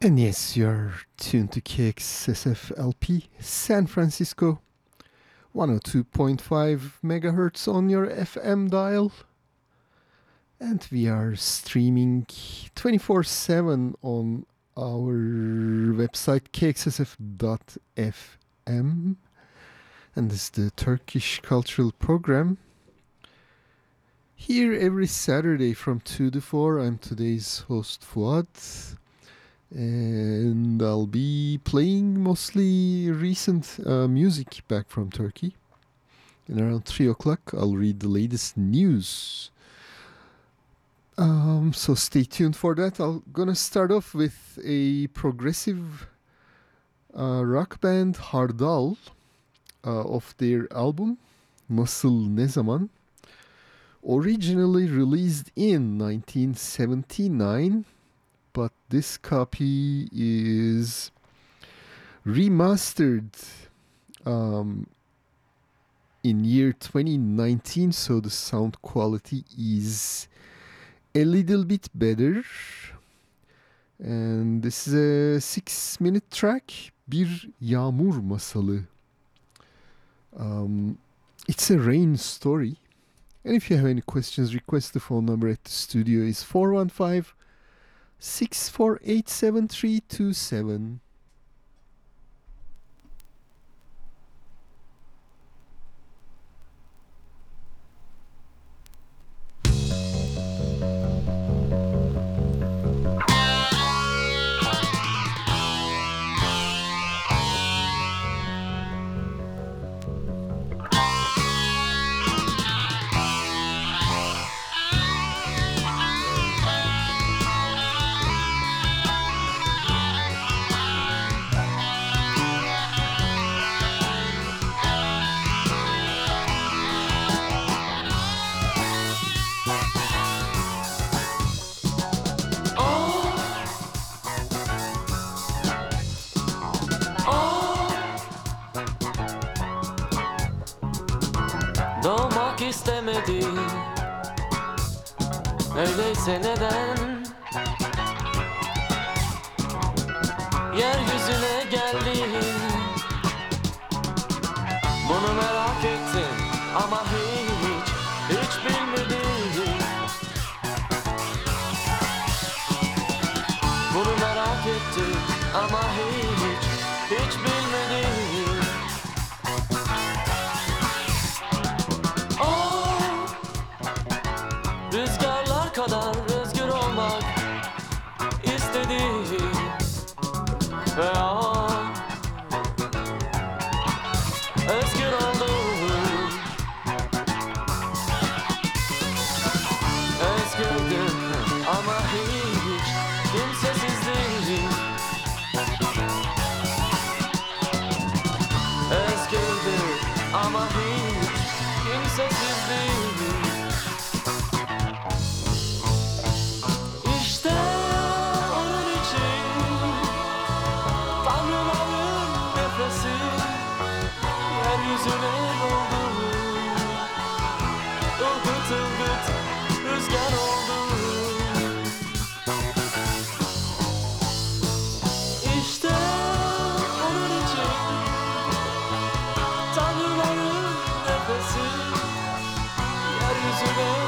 And yes, you're tuned to KXSFLP San Francisco, 102.5 megahertz on your FM dial. And we are streaming 24 7 on our website kxsf.fm. And this is the Turkish Cultural Program. Here every Saturday from 2 to 4, I'm today's host Fuad and I'll be playing mostly recent uh, music back from Turkey. And around 3 o'clock, I'll read the latest news. Um, so stay tuned for that. I'm gonna start off with a progressive uh, rock band Hardal uh, of their album Nasıl Ne Zaman. Originally released in 1979 but this copy is remastered um, in year 2019 so the sound quality is a little bit better. And this is a six minute track bir yağmur masalı. Um, it's a rain story. And if you have any questions request the phone number at the studio is 415 6487327. Öyleyse Yeryüzüne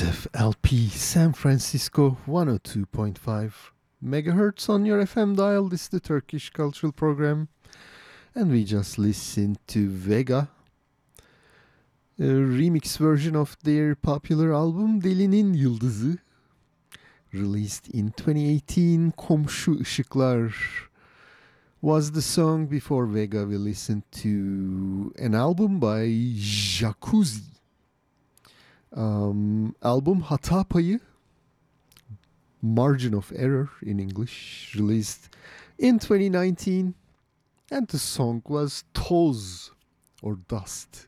KXSF LP San Francisco 102.5 megahertz on your FM dial. This is the Turkish Cultural Program. And we just listened to Vega, a remix version of their popular album Delinin Yıldızı, released in 2018. Komşu Işıklar was the song before Vega. We listened to an album by Jacuzzi. Um, album Hata Payı, Margin of Error in English, released in 2019. And the song was Toz or Dust.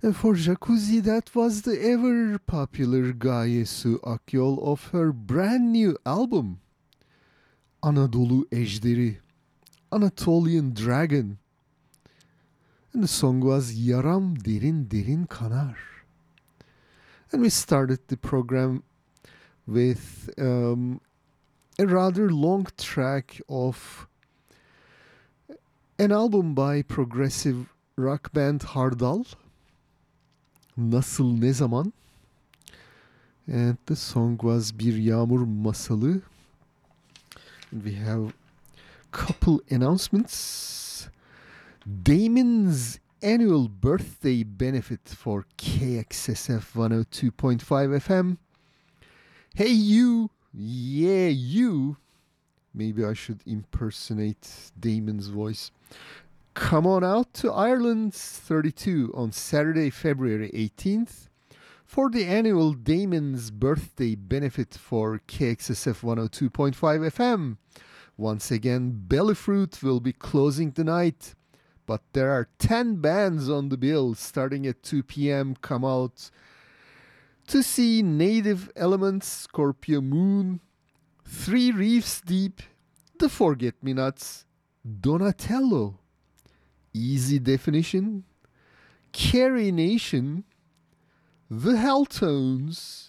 And for Jacuzzi, that was the ever popular Gaye Su Akyol of her brand new album, Anadolu Ejderi, Anatolian Dragon. And the song was Yaram Derin Derin Kanar. And we started the program with um, a rather long track of an album by progressive rock band Hardal. Nasıl ne zaman? And the song was Bir Yağmur Masalı. And we have couple announcements. Damon's annual birthday benefit for KXSF 102.5 FM. Hey you, yeah you. Maybe I should impersonate Damon's voice. Come on out to Ireland's 32 on Saturday, February 18th for the annual Damon's birthday benefit for KXSF 102.5 FM. Once again, Bellyfruit will be closing the night, but there are 10 bands on the bill starting at 2 p.m. Come out to see Native Elements, Scorpio Moon, Three Reefs Deep, The Forget Me Nots, Donatello, Easy Definition, Carrie Nation, The Helltones,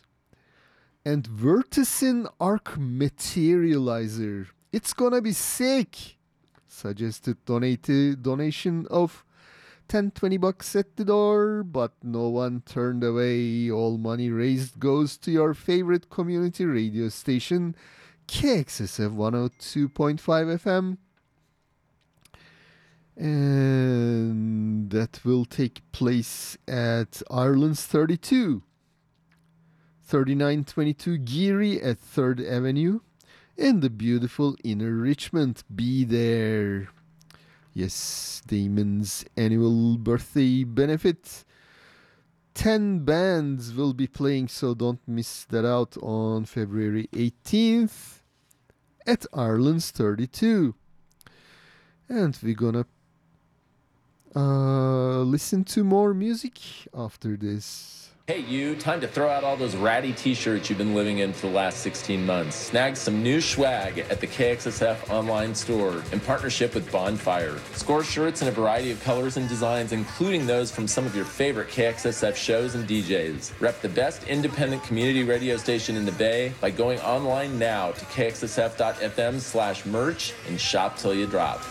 and Verticin Arc Materializer. It's gonna be sick. Suggested donate donation of 10 20 bucks at the door, but no one turned away. All money raised goes to your favorite community radio station, KXSF 102.5 FM. And that will take place at Ireland's 32, 3922 Geary at 3rd Avenue in the beautiful inner Richmond. Be there. Yes, Damon's annual birthday benefit. 10 bands will be playing, so don't miss that out on February 18th at Ireland's 32. And we're gonna uh, listen to more music after this. Hey, you, time to throw out all those ratty t shirts you've been living in for the last 16 months. Snag some new swag at the KXSF online store in partnership with Bonfire. Score shirts in a variety of colors and designs, including those from some of your favorite KXSF shows and DJs. Rep the best independent community radio station in the Bay by going online now to kxsf.fm slash merch and shop till you drop.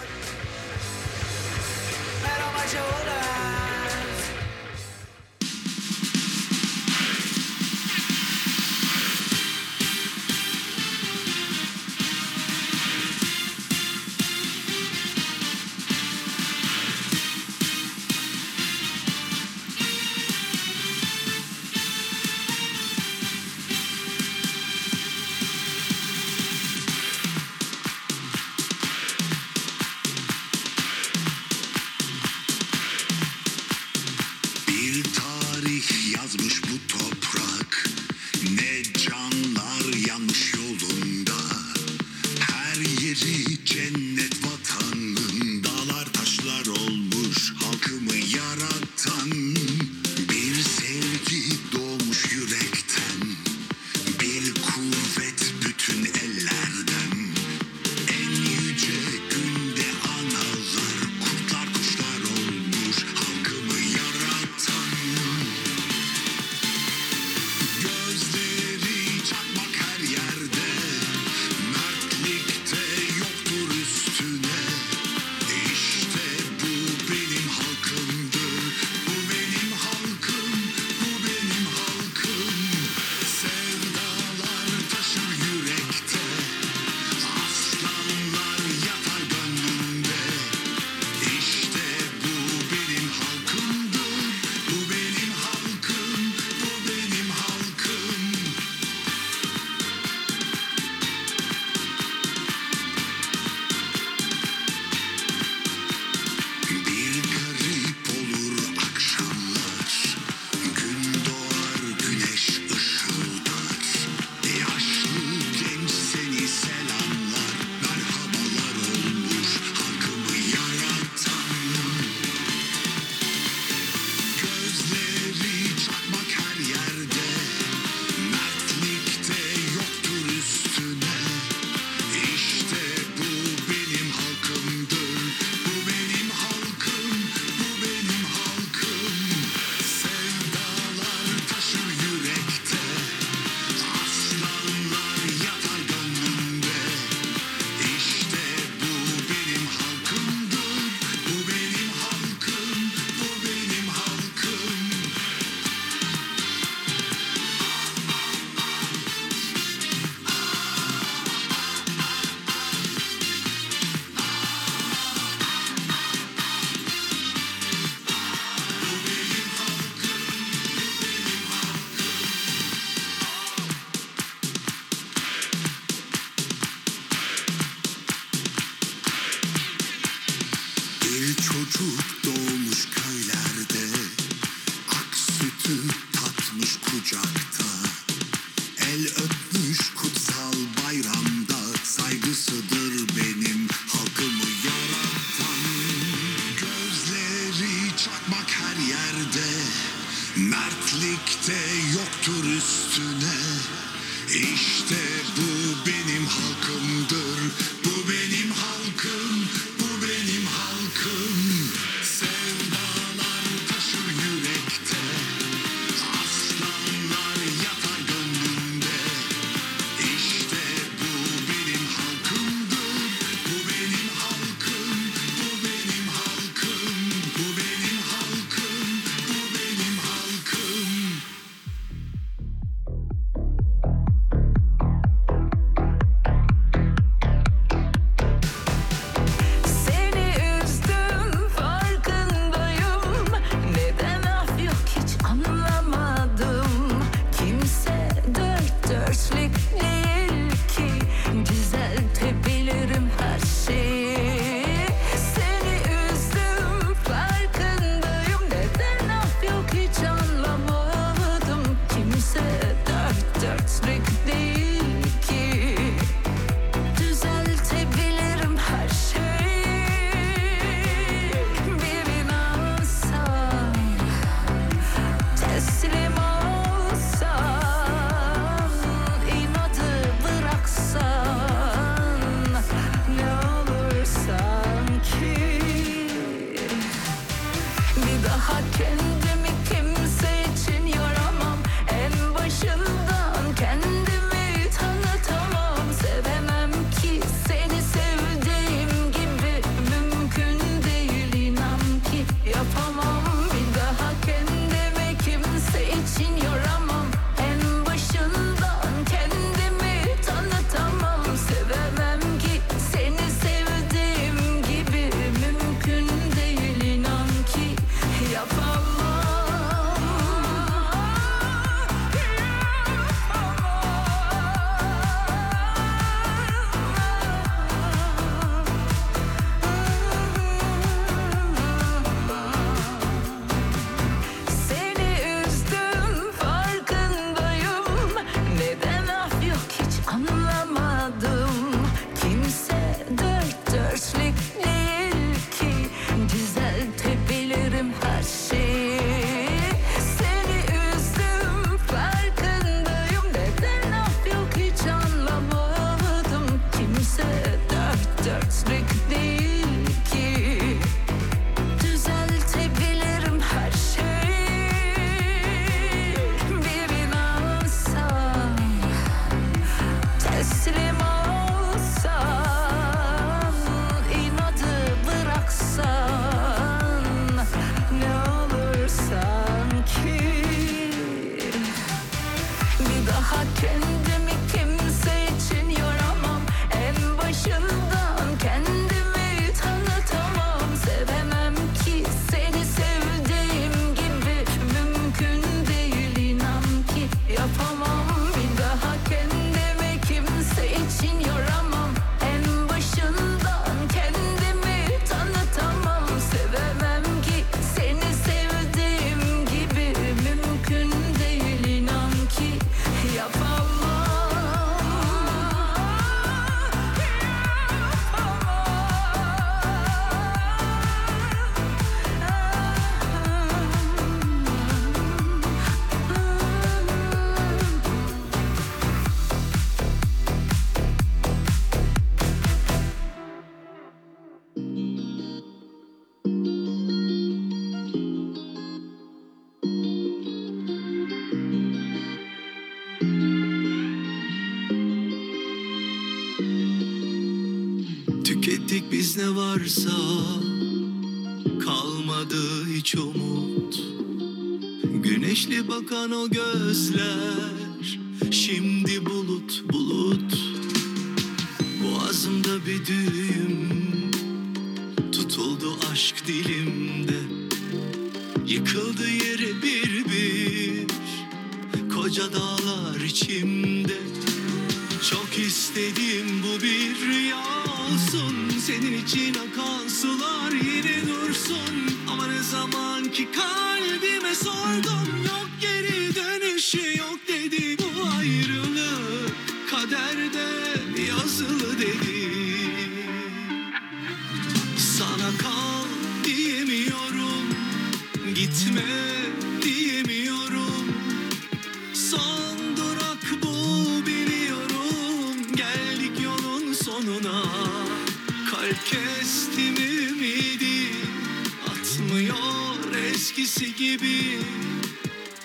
Ne varsa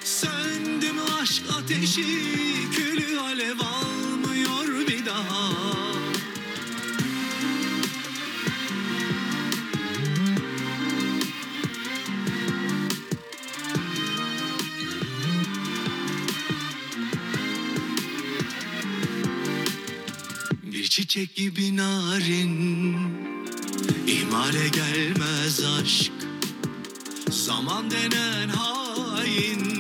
Söndü mü aşk ateşi Külü alev almıyor bir daha. Bir çiçek gibi narin İmale gelmez aşk. Zaman denen hain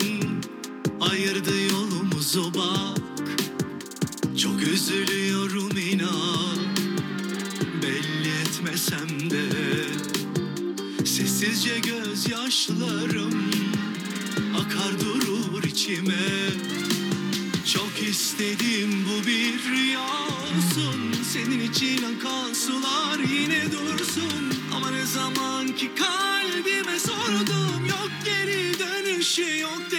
Ayırdı yolumuzu bak. Çok üzülüyorum inan. Belli etmesem de Sessizce gözyaşlarım Akar durur içime. Çok istedim bu bir rüya olsun. Senin için akan sular yine dursun. Ama ne zaman ki kalbime sordum Yok geri dönüşü yok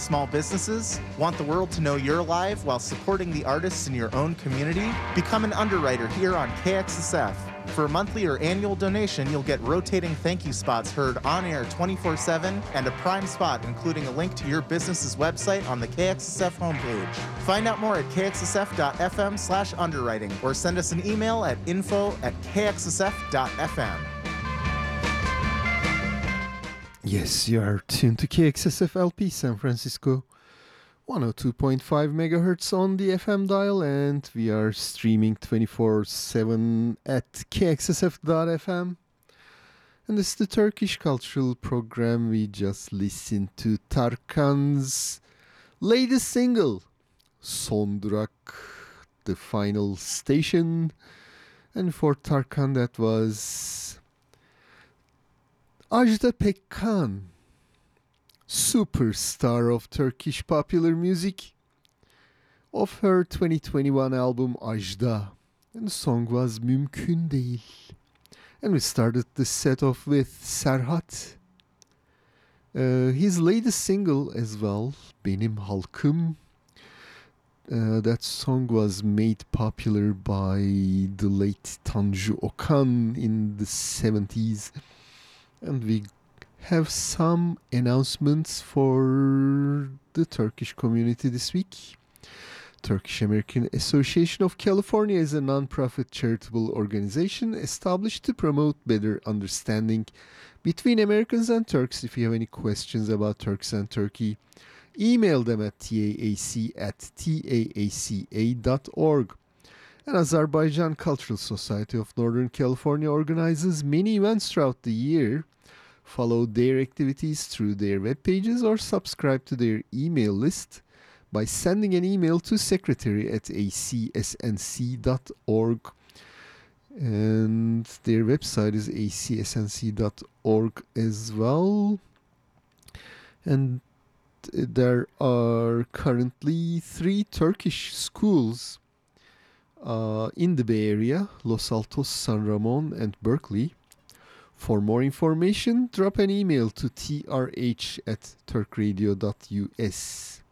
small businesses. Want the world to know you're alive while supporting the artists in your own community? Become an underwriter here on KXSF. For a monthly or annual donation, you'll get rotating thank you spots heard on air 24 7 and a prime spot, including a link to your business's website on the KXSF homepage. Find out more at kxsf.fm slash underwriting or send us an email at info at kxsf.fm. Yes, you are tuned to KXSF LP San Francisco, 102.5 megahertz on the FM dial, and we are streaming 24 7 at KXSF.FM. And this is the Turkish cultural program. We just listened to Tarkan's latest single, Son Durak, the final station. And for Tarkan, that was Ajda Pekkan, superstar of Turkish popular music, of her 2021 album Ajda. And the song was Mümkün Değil. And we started the set off with Serhat. Uh, his latest single as well, Benim Halkım. Uh, that song was made popular by the late Tanju Okan in the 70s and we have some announcements for the Turkish community this week. Turkish American Association of California is a non-profit charitable organization established to promote better understanding between Americans and Turks. If you have any questions about Turks and Turkey, email them at taac at taaca.org. And Azerbaijan Cultural Society of Northern California organizes many events throughout the year. Follow their activities through their web pages or subscribe to their email list by sending an email to secretary at acsnc.org. And their website is acsnc.org as well. And there are currently three Turkish schools uh, in the Bay Area, Los Altos, San Ramon, and Berkeley. For more information, drop an email to trh at turkradio.us.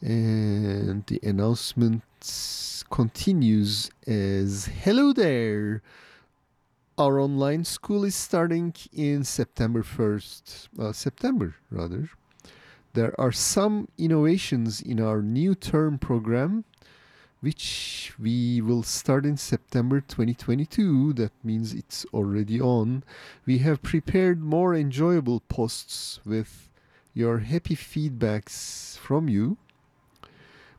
And the announcement continues as Hello there! Our online school is starting in September 1st, uh, September rather. There are some innovations in our new term program which we will start in September 2022. That means it's already on. We have prepared more enjoyable posts with your happy feedbacks from you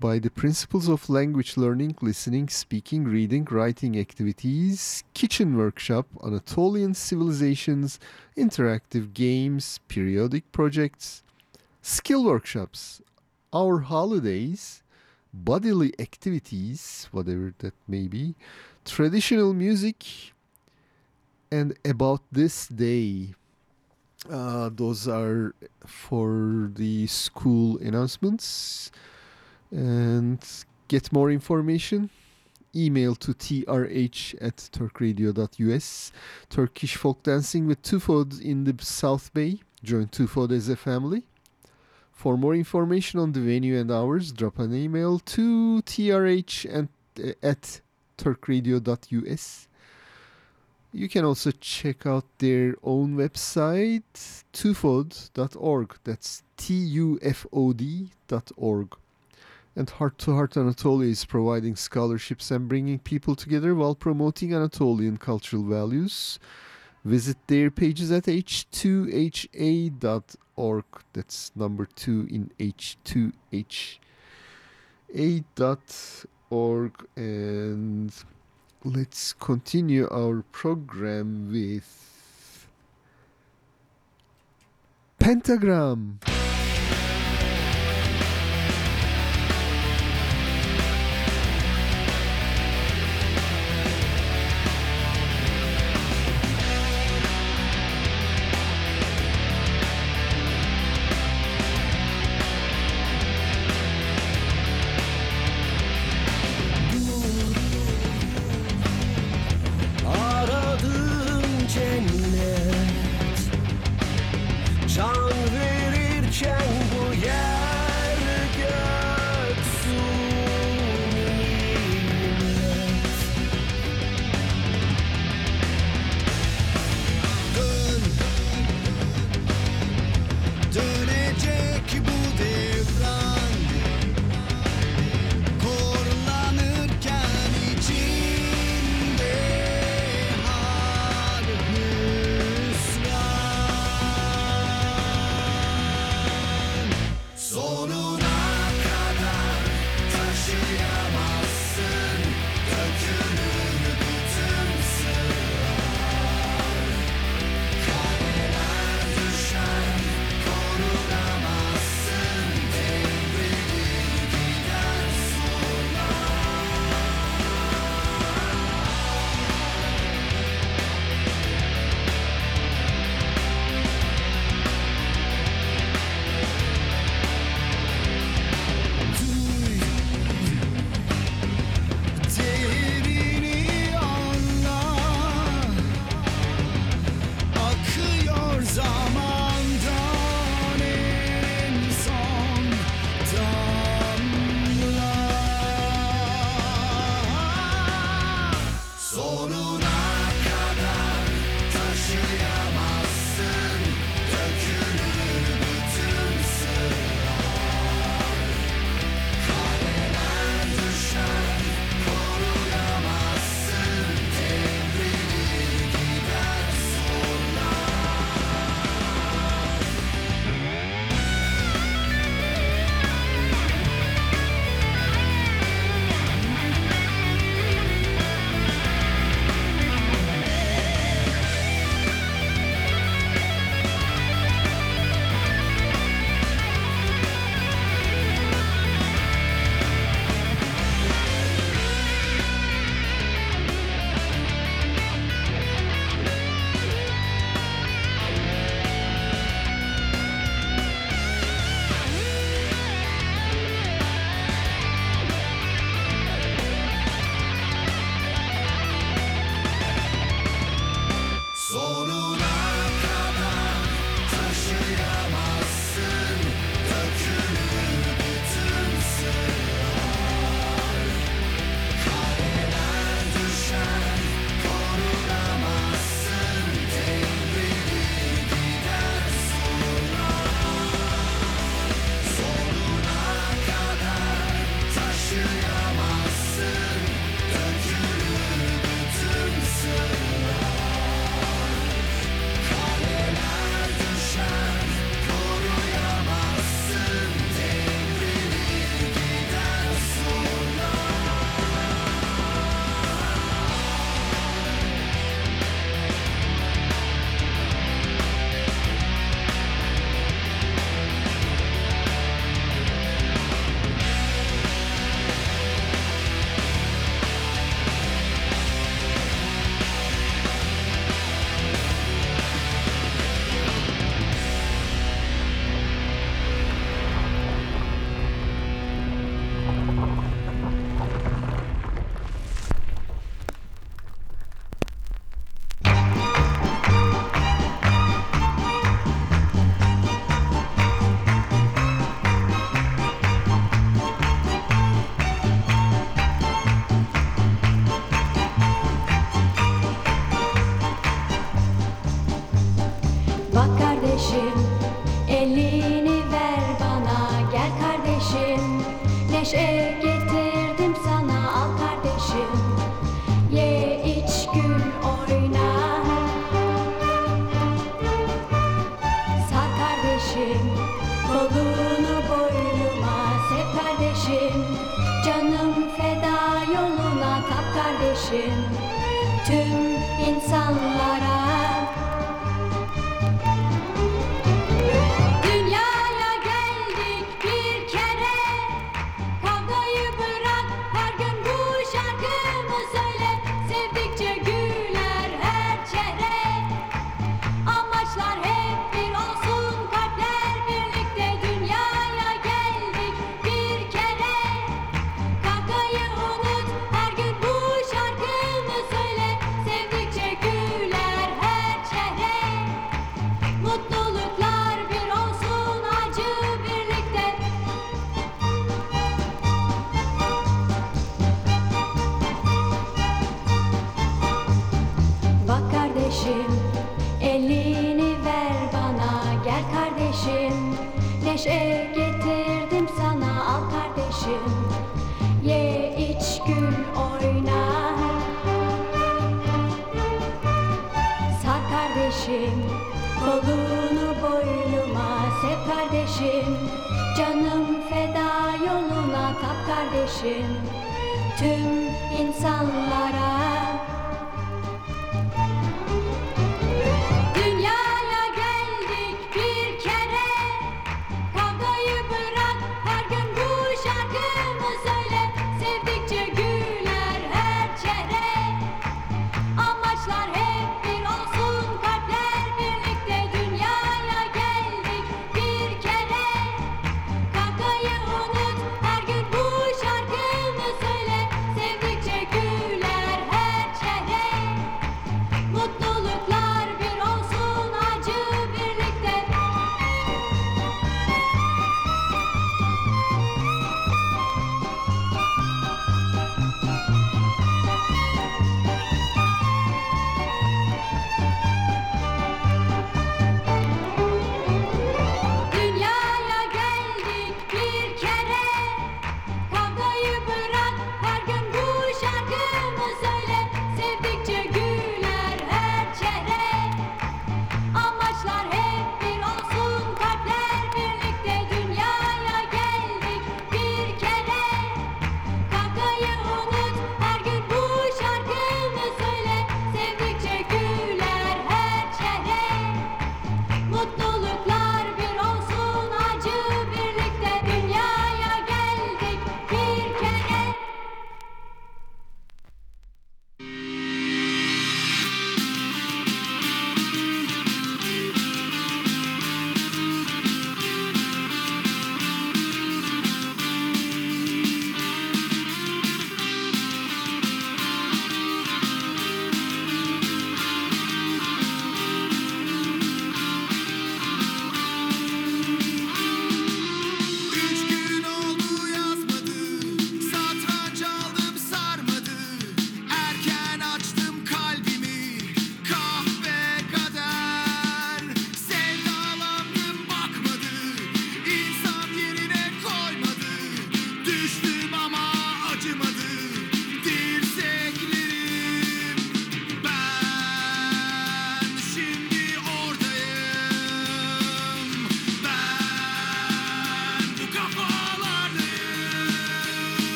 by the principles of language learning, listening, speaking, reading, writing activities, kitchen workshop, Anatolian civilizations, interactive games, periodic projects, skill workshops, our holidays, bodily activities, whatever that may be, traditional music, and about this day. Uh, those are for the school announcements. And get more information. Email to trh at turkradio.us. Turkish folk dancing with Tufod in the South Bay. Join Tufod as a family. For more information on the venue and hours, drop an email to trh and, uh, at turkradio.us. You can also check out their own website, tufod.org. That's T U F O D.org. And Heart to Heart Anatolia is providing scholarships and bringing people together while promoting Anatolian cultural values. Visit their pages at h2ha.org. That's number two in h2ha.org. And let's continue our program with Pentagram.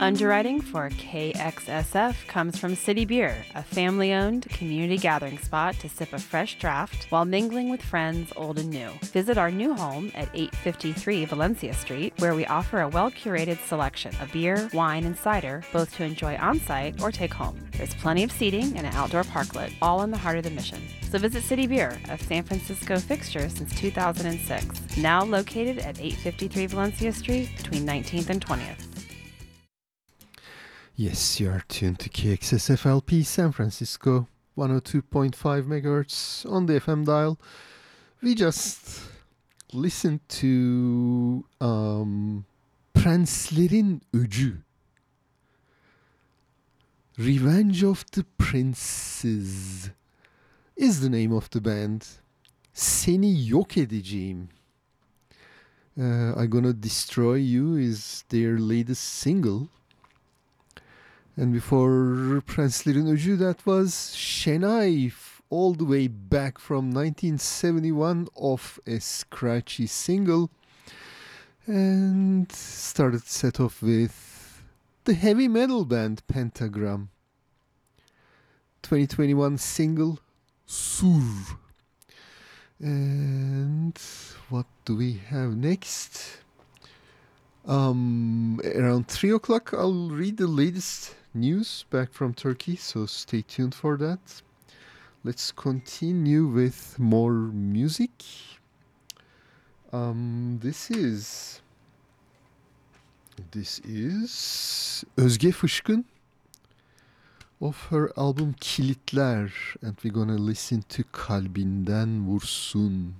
Underwriting for KXSF comes from City Beer, a family owned community gathering spot to sip a fresh draft while mingling with friends old and new. Visit our new home at 853 Valencia Street, where we offer a well curated selection of beer, wine, and cider, both to enjoy on site or take home. There's plenty of seating and an outdoor parklet, all in the heart of the mission. So visit City Beer, a San Francisco fixture since 2006, now located at 853 Valencia Street between 19th and 20th. Yes, you are tuned to KXSFLP San Francisco, 102.5 megahertz on the FM dial. We just listened to um, Prenslerin Öcü. Revenge of the Princes is the name of the band. Seni yok edeceğim. Uh, I'm gonna destroy you is their latest single. And before Prenslerin Öcü, that was Şenay, all the way back from 1971 off a scratchy single. And started set off with the heavy metal band Pentagram. 2021 single Sur. And what do we have next? Um, around 3 o'clock, I'll read the latest news back from Turkey, so stay tuned for that. Let's continue with more music. Um, this is this is Özge Fışkın of her album Kilitler and we're gonna listen to Kalbinden Vursun.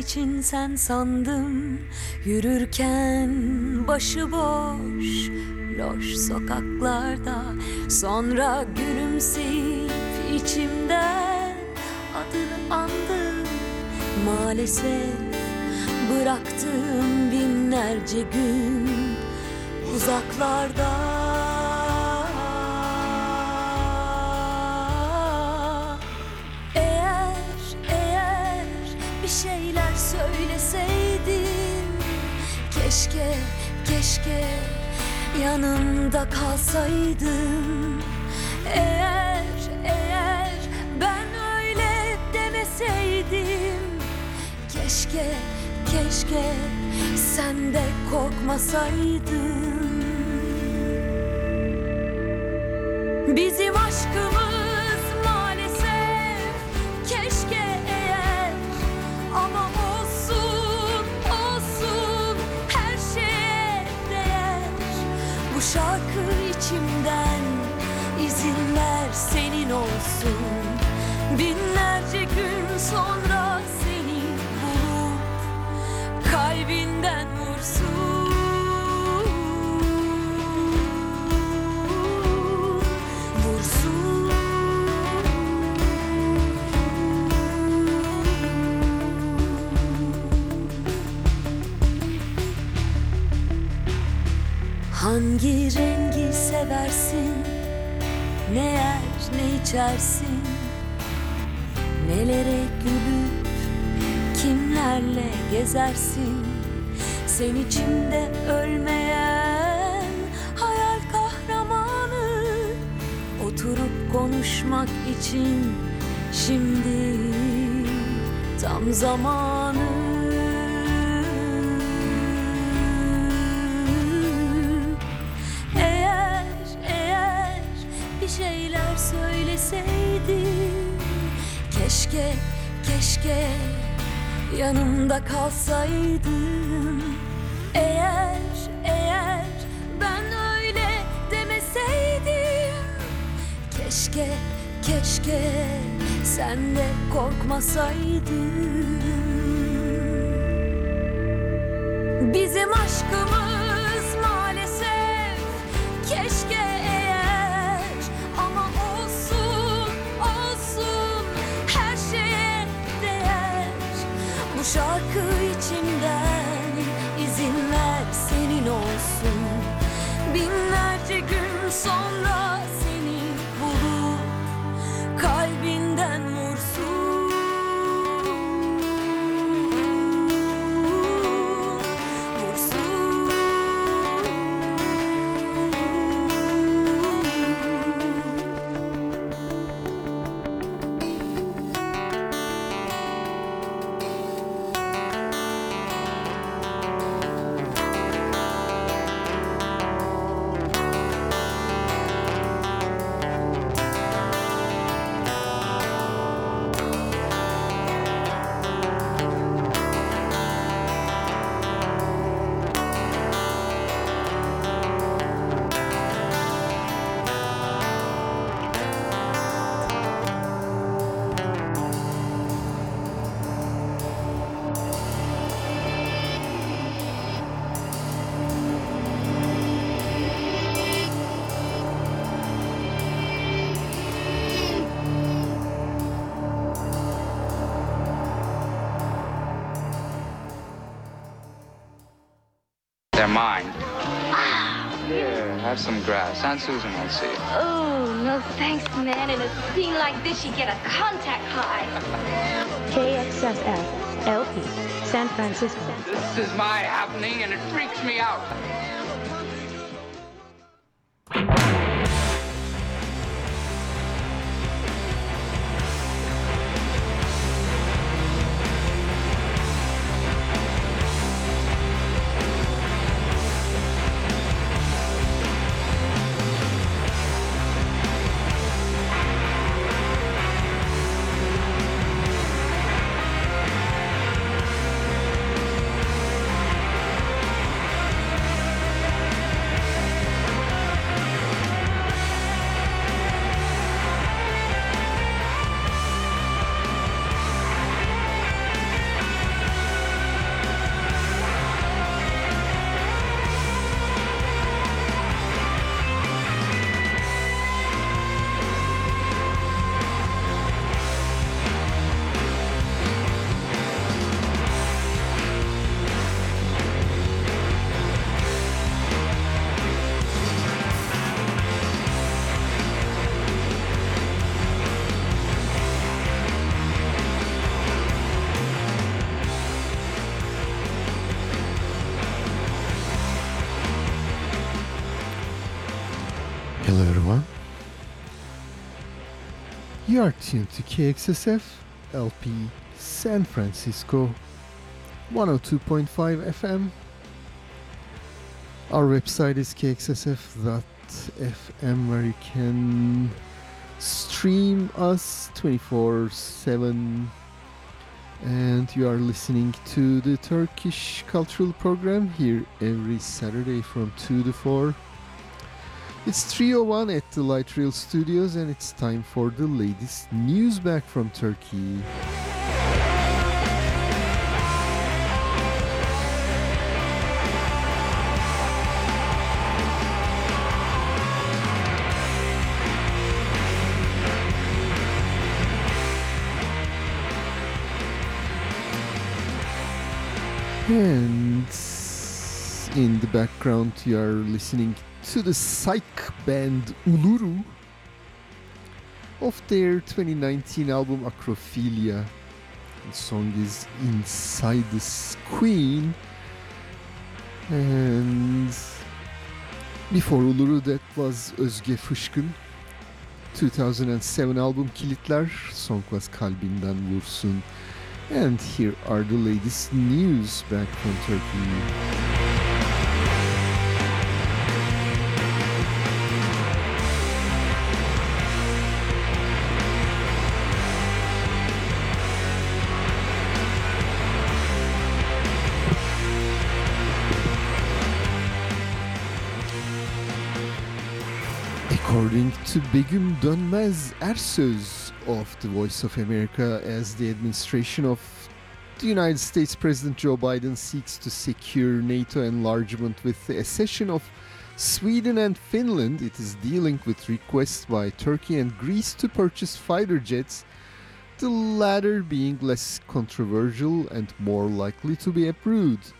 İçin sen sandım Yürürken başıboş loş sokaklarda. Sonra gülümseyip içimden adını andım. Maalesef bıraktığım binlerce gün uzaklarda yanımda kalsaydın. Eğer, eğer ben öyle demeseydim. Keşke, keşke sen de korkmasaydın. Bizim aşkımız ne içersin? Nelere gülüp kimlerle gezersin? Sen içinde ölmeyen hayal kahramanı Oturup konuşmak için şimdi tam zamanı kalsaydın Eğer, eğer ben öyle demeseydim Keşke, keşke sen de korkmasaydın They're mine. Here, have some grass. Aunt Susan won't see you. Oh, no thanks, man. In a scene like this, you get a contact high. KXSF LP San Francisco. This is my happening, and it freaks me out. You are tuned to KXSF LP San Francisco 102.5 FM. Our website is kxsf.fm where you can stream us 24 7 and you are listening to the Turkish cultural program here every Saturday from 2 to 4. It's 301 at the Light Rail Studios and it's time for the latest news back from Turkey. And in the background, you are listening to the psych band Uluru of their 2019 album Acrophilia. The song is Inside the Queen. And before Uluru, that was Özge Fışkın. 2007 album Kilitler. Song was Kalbinden Vursun. And here are the latest news back from Turkey. To Begüm Dönmez Ersöz of the Voice of America, as the administration of the United States President Joe Biden seeks to secure NATO enlargement with the accession of Sweden and Finland, it is dealing with requests by Turkey and Greece to purchase fighter jets, the latter being less controversial and more likely to be approved.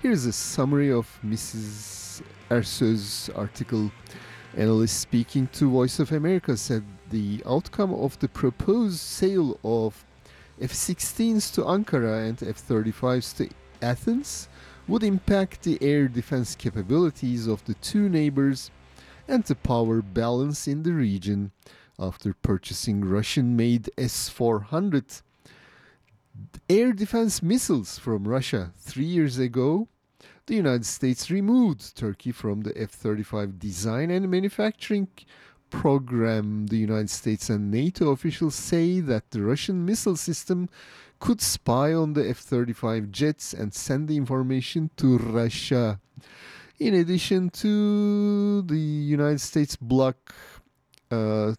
Here's a summary of Mrs. Ersöz's article. Analysts speaking to Voice of America said the outcome of the proposed sale of F 16s to Ankara and F 35s to Athens would impact the air defense capabilities of the two neighbors and the power balance in the region. After purchasing Russian made S 400 air defense missiles from Russia three years ago the United States removed Turkey from the F 35 design and manufacturing program. The United States and NATO officials say that the Russian missile system could spy on the F 35 jets and send the information to Russia. In addition to the United States block uh,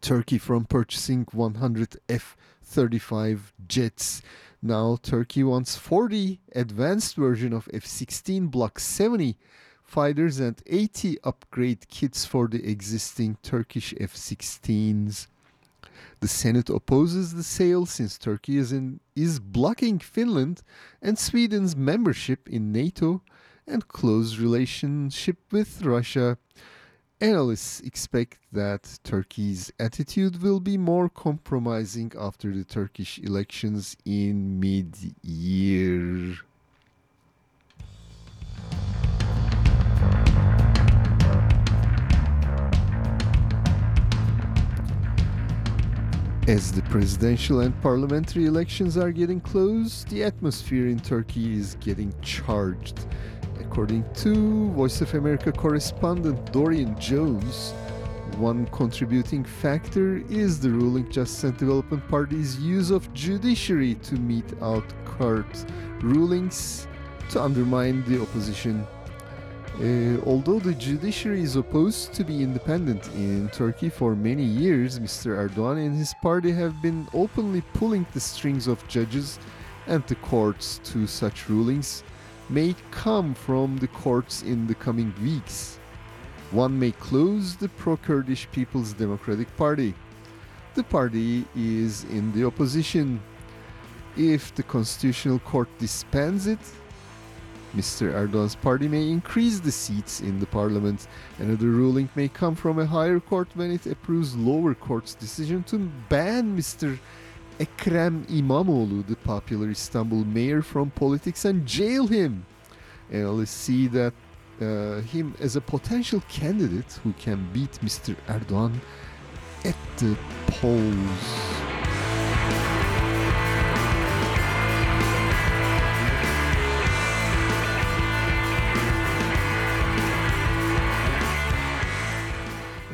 Turkey from purchasing 100 F 35 jets. Now Turkey wants 40 advanced version of F-16 Block 70 fighters and 80 upgrade kits for the existing Turkish F-16s. The Senate opposes the sale since Turkey is in is blocking Finland and Sweden's membership in NATO and close relationship with Russia. Analysts expect that Turkey's attitude will be more compromising after the Turkish elections in mid year. As the presidential and parliamentary elections are getting close, the atmosphere in Turkey is getting charged. According to Voice of America correspondent Dorian Jones, one contributing factor is the ruling Justice and Development Party's use of judiciary to mete out court rulings to undermine the opposition. Uh, although the judiciary is opposed to be independent in Turkey for many years, Mr. Erdogan and his party have been openly pulling the strings of judges and the courts to such rulings may come from the courts in the coming weeks. One may close the pro Kurdish People's Democratic Party. The party is in the opposition. If the Constitutional Court disbands it, Mr. Erdogan's party may increase the seats in the parliament. Another ruling may come from a higher court when it approves lower court's decision to ban Mr. Ekrem İmamoğlu, the popular Istanbul mayor, from politics and jail him. And let's see that uh, him as a potential candidate who can beat Mr. Erdogan at the polls.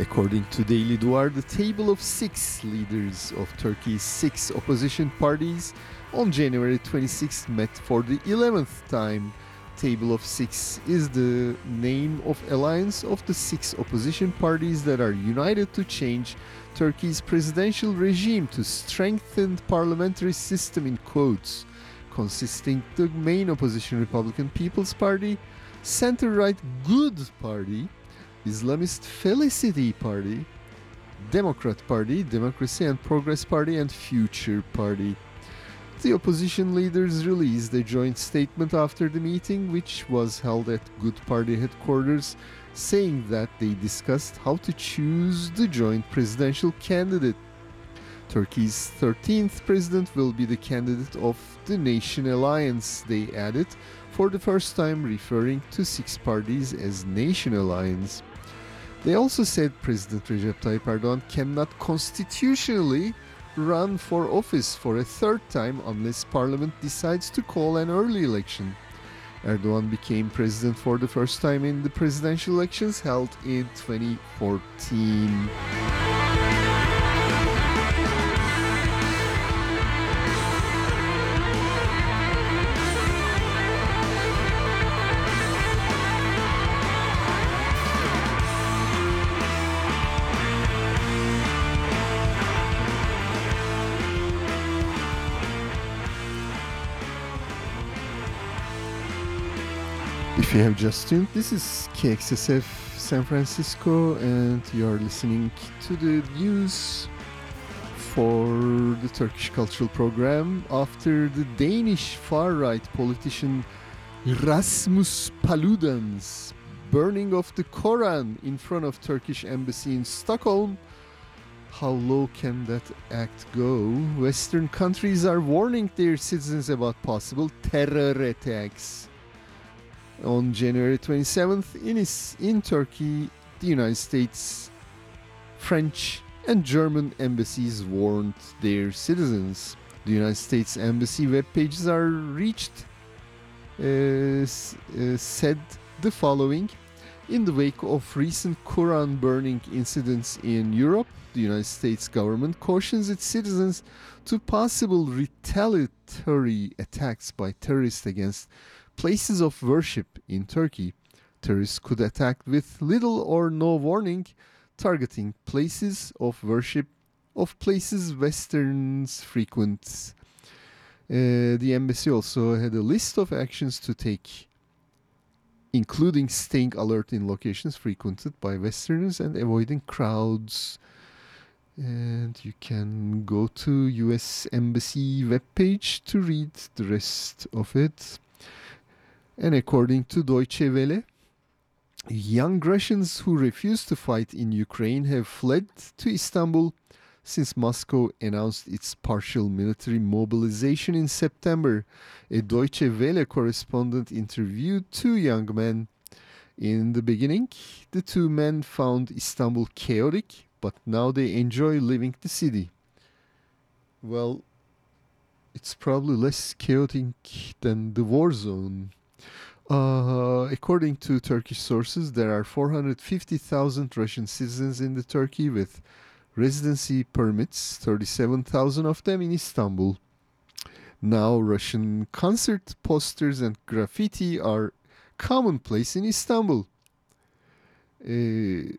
According to Daily Duar, the table of six leaders of Turkey's six opposition parties on January 26th met for the 11th time. Table of Six is the name of alliance of the six opposition parties that are united to change Turkey's presidential regime to strengthen parliamentary system in quotes, consisting the main opposition Republican People's Party, center-right Good Party, Islamist Felicity Party, Democrat Party, Democracy and Progress Party, and Future Party. The opposition leaders released a joint statement after the meeting, which was held at Good Party headquarters, saying that they discussed how to choose the joint presidential candidate. Turkey's 13th president will be the candidate of the Nation Alliance, they added, for the first time referring to six parties as Nation Alliance. They also said President Recep Tayyip Erdogan cannot constitutionally run for office for a third time unless parliament decides to call an early election. Erdogan became president for the first time in the presidential elections held in 2014. You have just tuned, this is KXSF San Francisco, and you are listening to the news for the Turkish Cultural Program after the Danish far right politician Rasmus Paludan's burning of the Koran in front of Turkish embassy in Stockholm. How low can that act go? Western countries are warning their citizens about possible terror attacks. On January 27th, in, in Turkey, the United States, French, and German embassies warned their citizens. The United States Embassy web pages are reached, uh, uh, said the following In the wake of recent Quran burning incidents in Europe, the United States government cautions its citizens to possible retaliatory attacks by terrorists against places of worship in Turkey. Terrorists could attack with little or no warning, targeting places of worship of places Westerns frequent. Uh, the embassy also had a list of actions to take, including staying alert in locations frequented by Westerners and avoiding crowds. And you can go to US Embassy webpage to read the rest of it. And according to Deutsche Welle, young Russians who refuse to fight in Ukraine have fled to Istanbul since Moscow announced its partial military mobilization in September. A Deutsche Welle correspondent interviewed two young men. In the beginning, the two men found Istanbul chaotic, but now they enjoy living the city. Well, it's probably less chaotic than the war zone. Uh, according to Turkish sources, there are 450,000 Russian citizens in the Turkey with residency permits, 37,000 of them in Istanbul. Now, Russian concert posters and graffiti are commonplace in Istanbul. Uh,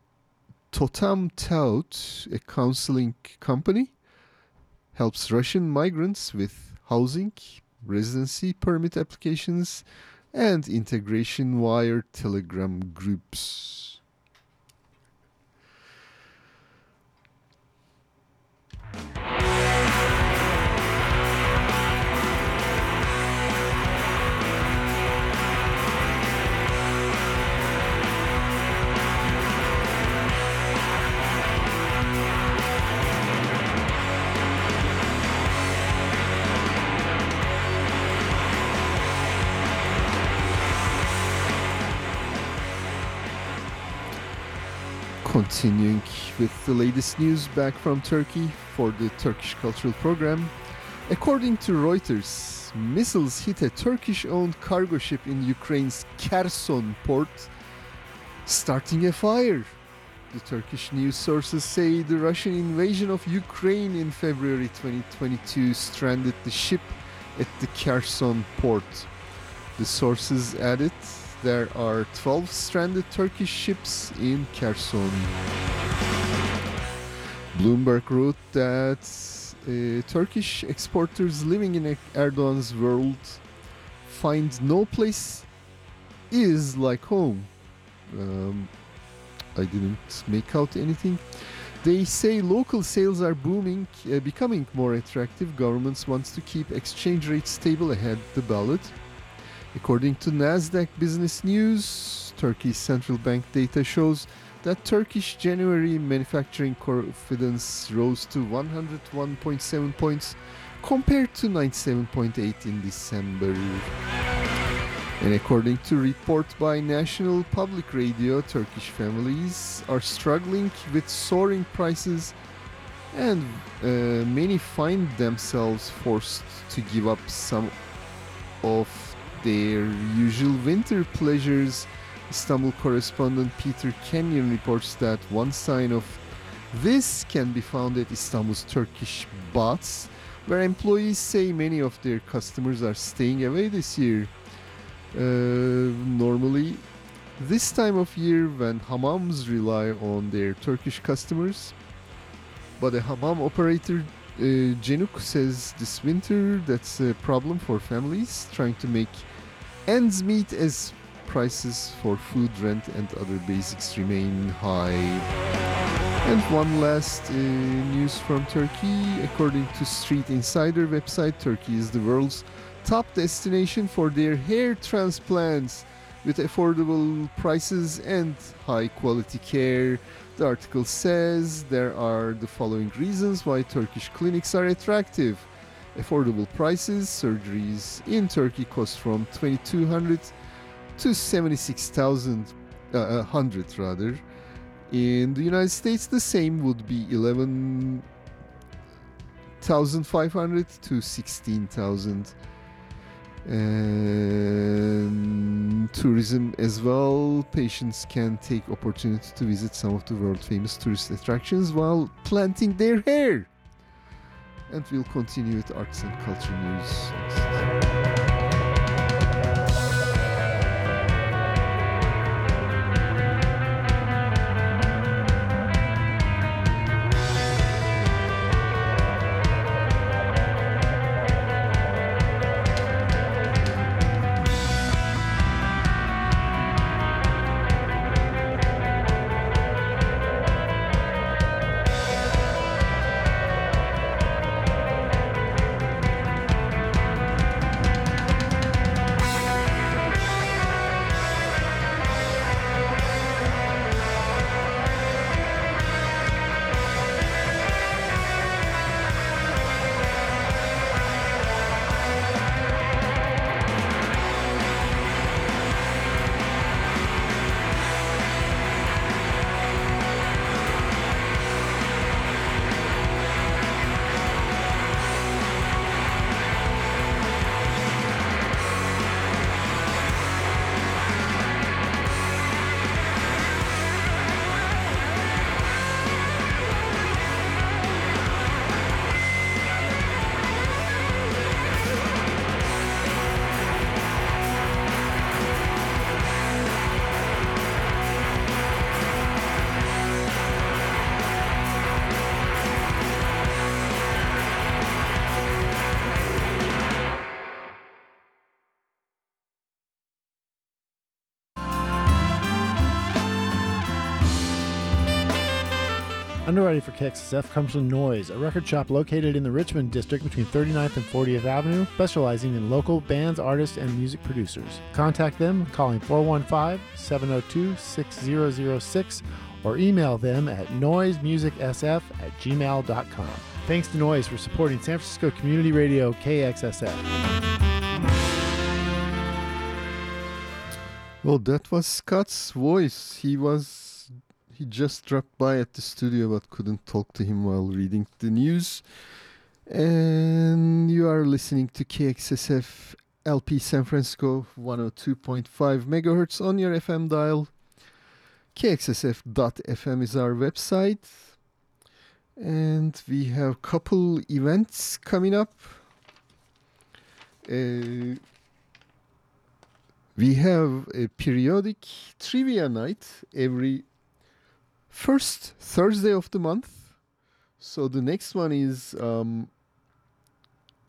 Totem Tout, a counseling company, helps Russian migrants with housing, residency permit applications, and integration wire Telegram groups. Continuing with the latest news back from Turkey for the Turkish Cultural Program. According to Reuters, missiles hit a Turkish owned cargo ship in Ukraine's Kherson port, starting a fire. The Turkish news sources say the Russian invasion of Ukraine in February 2022 stranded the ship at the Kherson port. The sources added there are 12 stranded Turkish ships in Kherson. Bloomberg wrote that uh, Turkish exporters living in Erdogan's world find no place is like home. Um, I didn't make out anything. They say local sales are booming, uh, becoming more attractive. Governments wants to keep exchange rates stable ahead the ballot. According to Nasdaq Business News, Turkey's central bank data shows that Turkish January manufacturing confidence rose to 101.7 points compared to 97.8 in December. And according to report by National Public Radio, Turkish families are struggling with soaring prices and uh, many find themselves forced to give up some of their usual winter pleasures. Istanbul correspondent Peter Kenyon reports that one sign of this can be found at Istanbul's Turkish baths, where employees say many of their customers are staying away this year. Uh, normally, this time of year when hammams rely on their Turkish customers, but a hammam operator uh, Cenuk says this winter that's a problem for families trying to make ends meet as prices for food, rent, and other basics remain high. And one last uh, news from Turkey. According to Street Insider website, Turkey is the world's top destination for their hair transplants with affordable prices and high quality care. The article says there are the following reasons why Turkish clinics are attractive. Affordable prices, surgeries in Turkey cost from 2200 to 76,000 uh, 100 rather. In the United States the same would be 11,500 to 16,000 and tourism as well. Patients can take opportunity to visit some of the world famous tourist attractions while planting their hair. And we'll continue with arts and culture news. next. Underwriting for KXSF comes from Noise, a record shop located in the Richmond district between 39th and 40th Avenue, specializing in local bands, artists, and music producers. Contact them calling 415 702 6006 or email them at noisemusicsf at gmail.com. Thanks to Noise for supporting San Francisco Community Radio KXSF. Well, that was Scott's voice. He was He just dropped by at the studio but couldn't talk to him while reading the news. And you are listening to KXSF LP San Francisco 102.5 megahertz on your FM dial. KXSF.FM is our website. And we have couple events coming up. Uh, we have a periodic trivia night every first Thursday of the month. So the next one is um,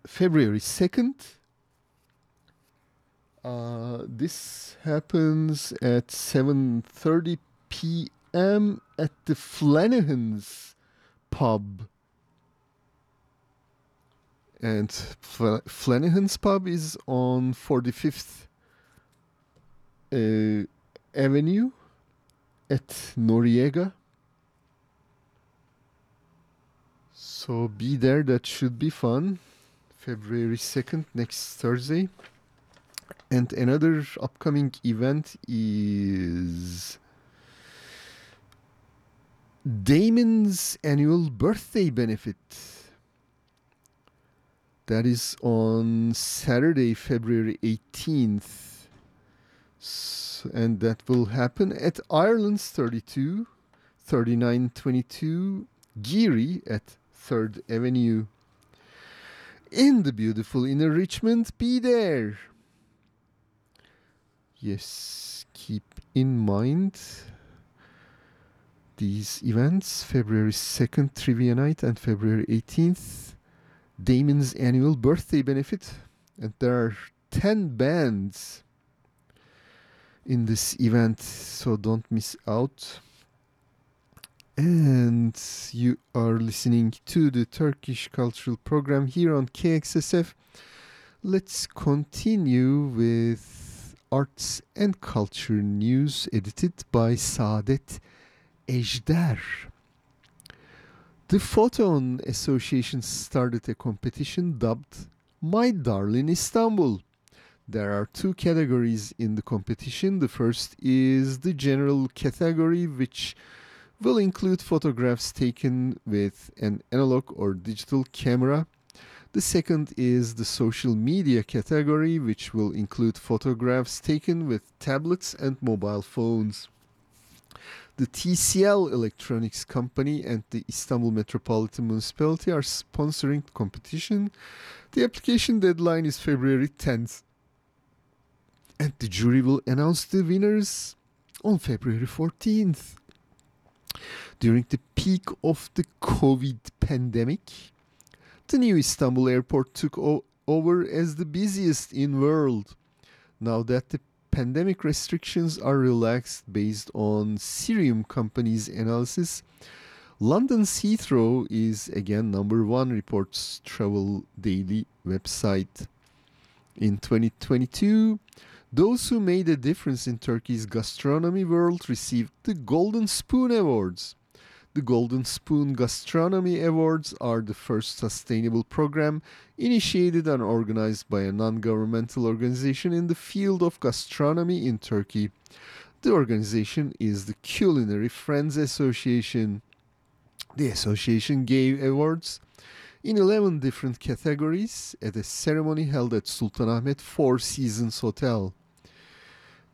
February 2nd. Uh, this happens at 7.30 p.m. at the Flanagan's pub. And Fla- Flanagan's pub is on 45th uh, Avenue at Noriega. So be there, that should be fun. February 2nd, next Thursday. And another upcoming event is Damon's annual birthday benefit. That is on Saturday, February 18th. And that will happen at Ireland's 32, 3922 Geary at 3rd Avenue. In the beautiful inner Richmond, be there. Yes, keep in mind these events February 2nd, Trivia Night, and February 18th, Damon's annual birthday benefit. And there are 10 bands in this event, so don't miss out. And you are listening to the Turkish Cultural Program here on KXSF. Let's continue with arts and culture news edited by Saadet Ejder. The Photon Association started a competition dubbed My Darling Istanbul. There are two categories in the competition. The first is the general category, which will include photographs taken with an analog or digital camera. The second is the social media category, which will include photographs taken with tablets and mobile phones. The TCL Electronics Company and the Istanbul Metropolitan Municipality are sponsoring the competition. The application deadline is February 10th. And the jury will announce the winners on February 14th. During the peak of the COVID pandemic, the new Istanbul airport took over as the busiest in world. Now that the pandemic restrictions are relaxed based on Cirium company's analysis, London's Heathrow is again number one, reports Travel Daily website. In 2022, those who made a difference in Turkey's gastronomy world received the Golden Spoon Awards. The Golden Spoon Gastronomy Awards are the first sustainable program initiated and organized by a non governmental organization in the field of gastronomy in Turkey. The organization is the Culinary Friends Association. The association gave awards in 11 different categories at a ceremony held at Sultanahmet Four Seasons Hotel.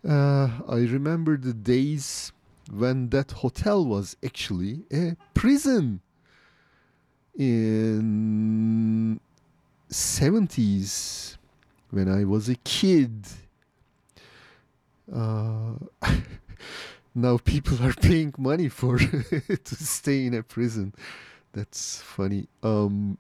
Uh, I remember the days when that hotel was actually a prison in 70s when I was a kid. Uh, now people are paying money for to stay in a prison. That's funny. Um,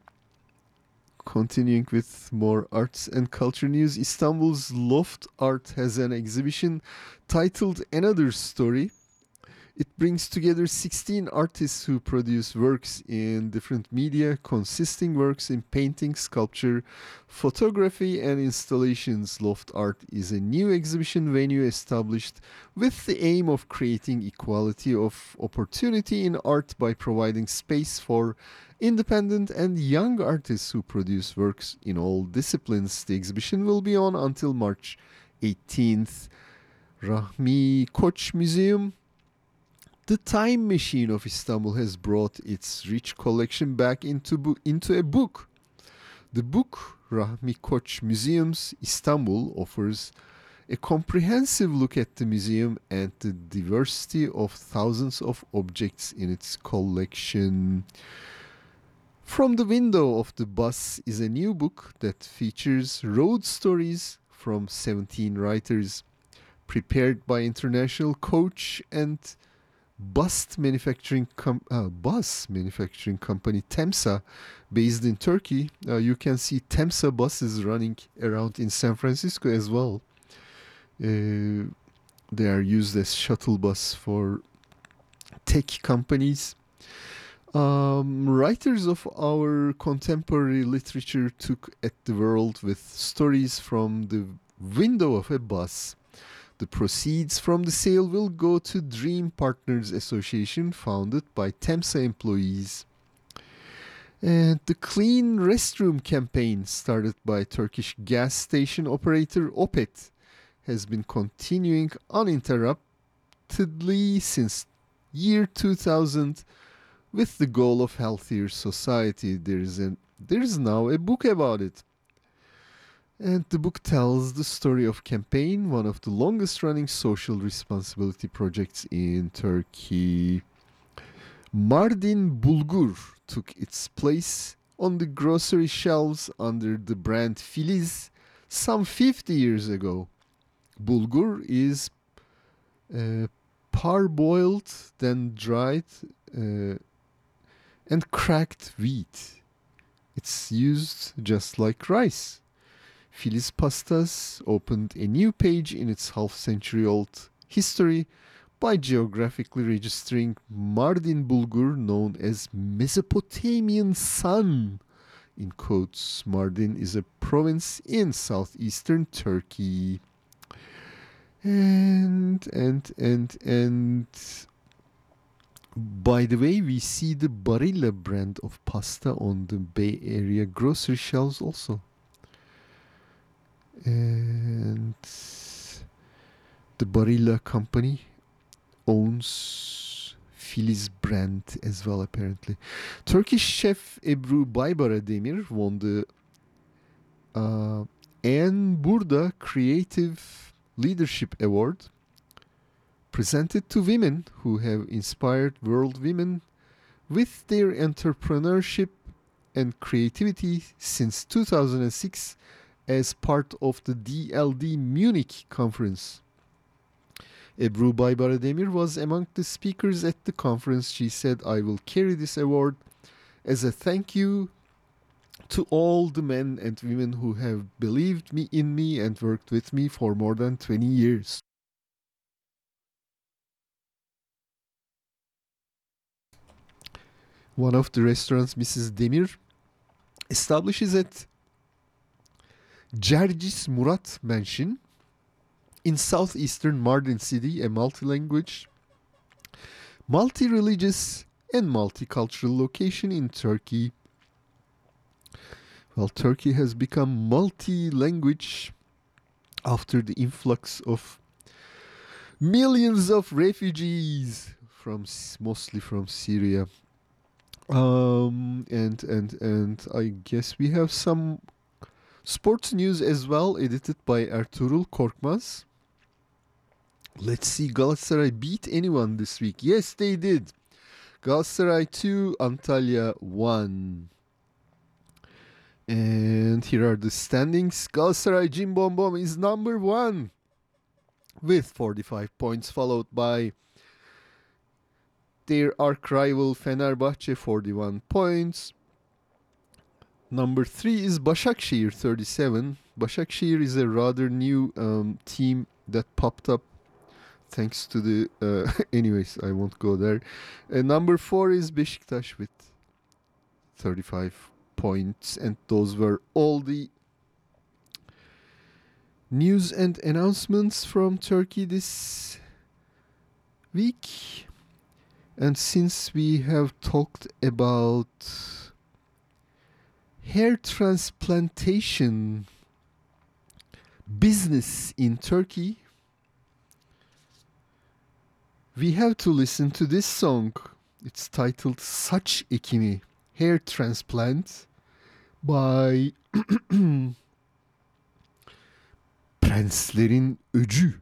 continuing with more arts and culture news, Istanbul's Loft Art has an exhibition titled Another Story. It brings together 16 artists who produce works in different media, consisting works in painting, sculpture, photography, and installations. Loft Art is a new exhibition venue established with the aim of creating equality of opportunity in art by providing space for independent and young artists who produce works in all disciplines. The exhibition will be on until March 18th. Rahmi Koç Museum The Time Machine of Istanbul has brought its rich collection back into, bo- into a book. The book, Rahmi Koç Museums Istanbul, offers a comprehensive look at the museum and the diversity of thousands of objects in its collection. From the Window of the Bus is a new book that features road stories from 17 writers prepared by international coach and bus manufacturing com- uh, bus manufacturing company Temsa based in Turkey. Uh, you can see Temsa buses running around in San Francisco as well. Uh, they are used as shuttle bus for tech companies. Um, writers of our contemporary literature took at the world with stories from the window of a bus. The proceeds from the sale will go to Dream Partners Association founded by Temsa employees. And the Clean Restroom campaign started by Turkish gas station operator Opet has been continuing uninterruptedly since year 2000 with the goal of healthier society. There is an there is now a book about it. And the book tells the story of campaign, one of the longest running social responsibility projects in Turkey. Mardin Bulgur took its place on the grocery shelves under the brand Filiz some 50 years ago. Bulgur is uh, parboiled, then dried, uh, and cracked wheat. It's used just like rice. Filiz Pastas opened a new page in its half century old history by geographically registering Mardin Bulgur, known as Mesopotamian sun. In quotes, Mardin is a province in southeastern Turkey. And, and, and, and. By the way, we see the Barilla brand of pasta on the Bay Area grocery shelves also. And the Barilla company owns Filiz brand as well, apparently. Turkish chef Ebru Baybara Demir won the uh, Burda Creative Leadership Award presented to women who have inspired world women with their entrepreneurship and creativity since 2006 as part of the DLD Munich conference. Ebru Baybara Demir was among the speakers at the conference. She said, I will carry this award as a thank you to all the men and women who have believed me in me and worked with me for more than 20 years. One of the restaurants Mrs. Demir establishes at Cercis Murat Mansion in southeastern Mardin City, a multi-language, multi-religious and multicultural location in Turkey. Well, Turkey has become multi-language after the influx of millions of refugees from mostly from Syria. Um, and and and I guess we have some sports news as well, edited by Ertuğrul Korkmaz. Let's see, Galatasaray beat anyone this week. Yes, they did. Galatasaray 2, Antalya 1. And here are the standings. Galatasaray Cim Bom Bom is number one with 45 points, followed by their arch rival Fenerbahce 41 points. Number three is Başakşehir 37. Başakşehir is a rather new um, team that popped up thanks to the. Uh, anyways, I won't go there. Uh, number four is Beşiktaş with 35 points, and those were all the news and announcements from Turkey this week. And since we have talked about hair transplantation business in Turkey, we have to listen to this song. It's titled Saç Ekimi, Hair Transplant by Prenslerin Öcü.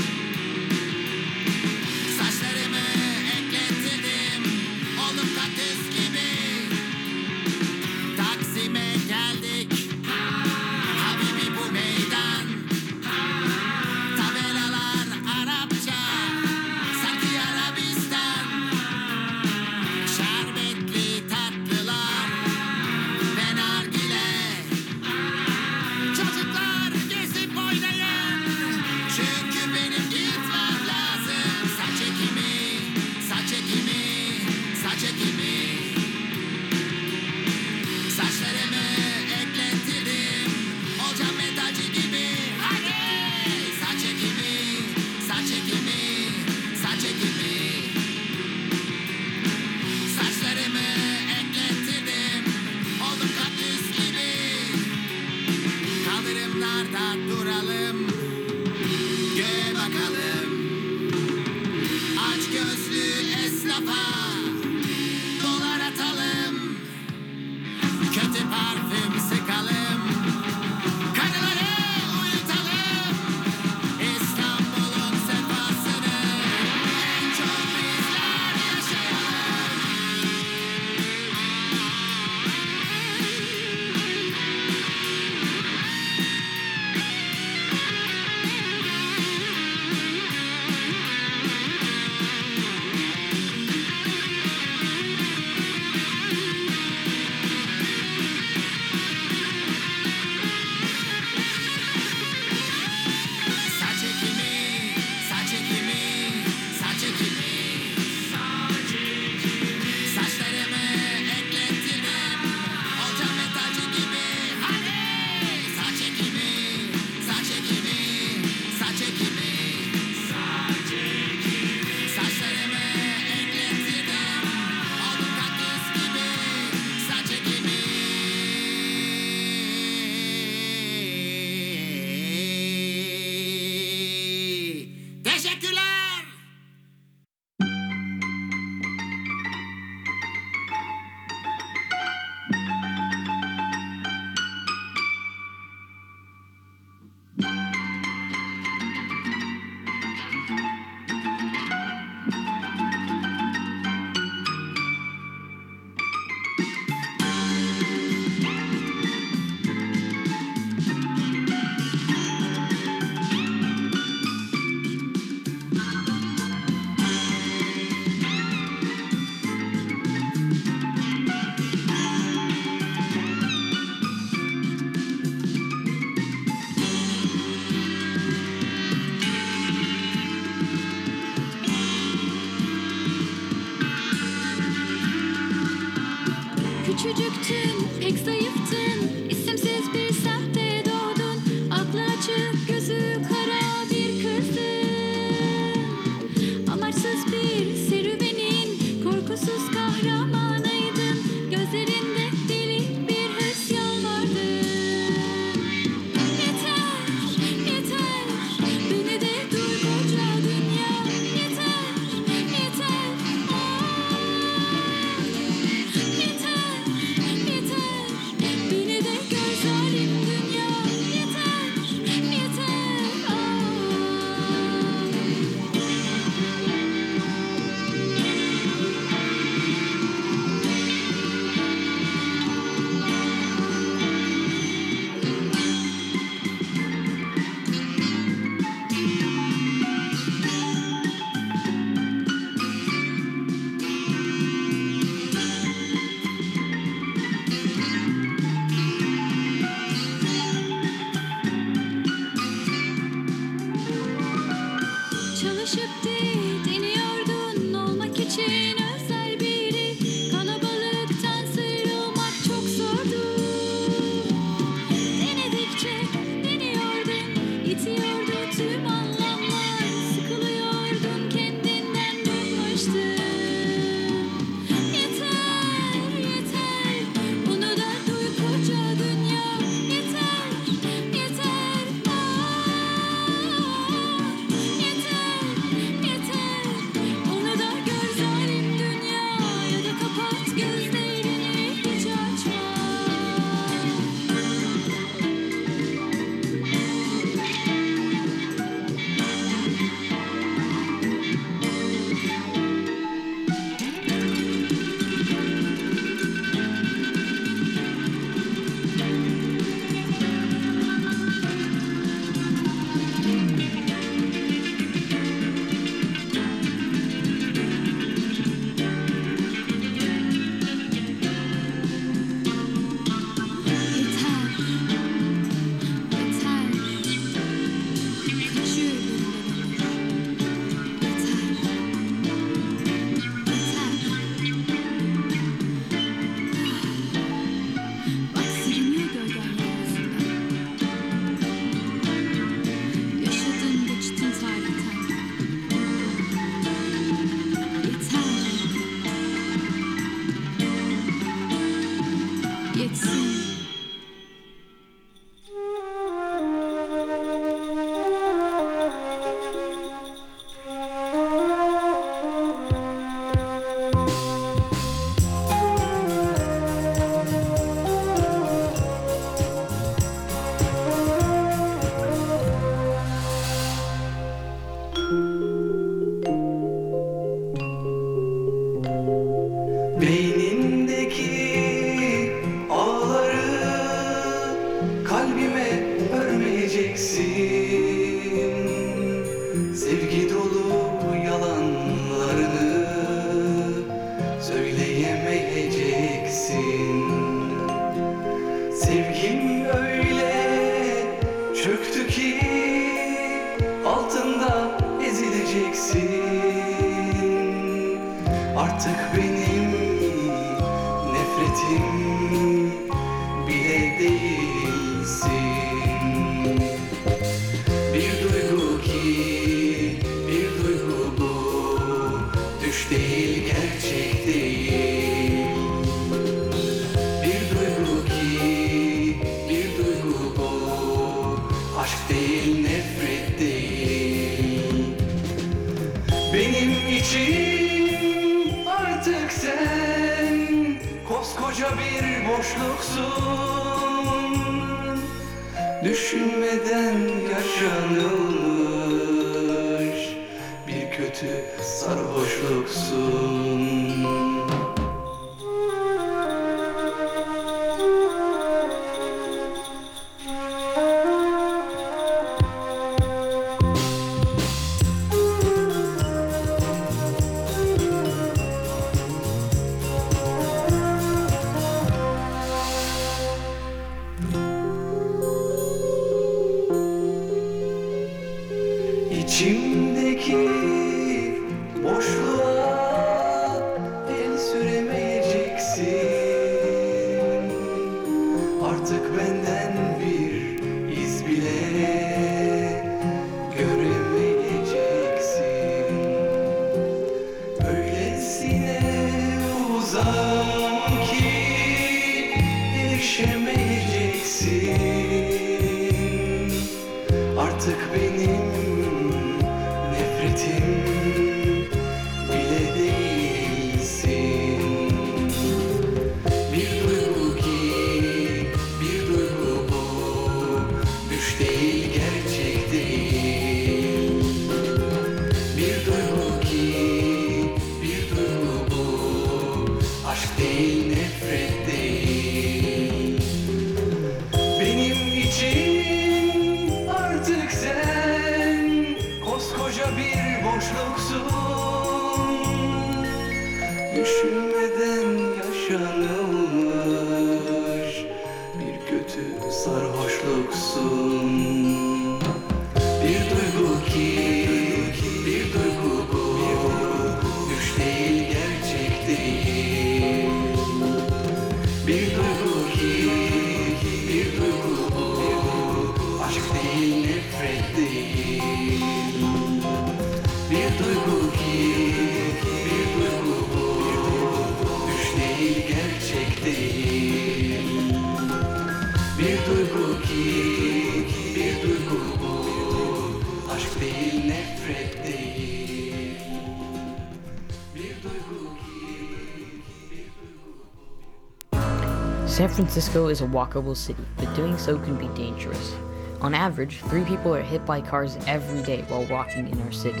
Francisco is a walkable city, but doing so can be dangerous. On average, three people are hit by cars every day while walking in our city.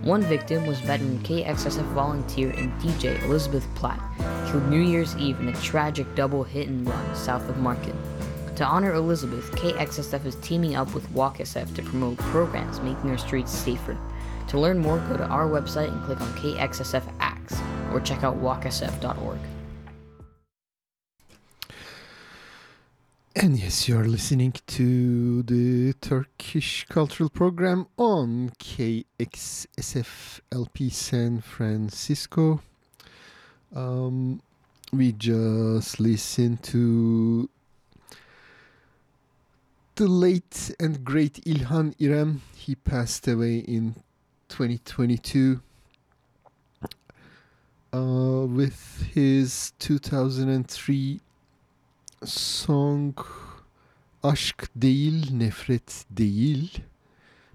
One victim was veteran KXSF volunteer and DJ Elizabeth Platt, killed New Year's Eve in a tragic double hit and run south of Market. To honor Elizabeth, KXSF is teaming up with WalkSF to promote programs making our streets safer. To learn more, go to our website and click on KXSF Acts, or check out walksf.org. And yes, you are listening to the Turkish Cultural Program on KXSF LP San Francisco. Um, we just listened to the late and great Ilhan İrem. He passed away in 2022 uh, with his 2003 song Aşk Değil Nefret Değil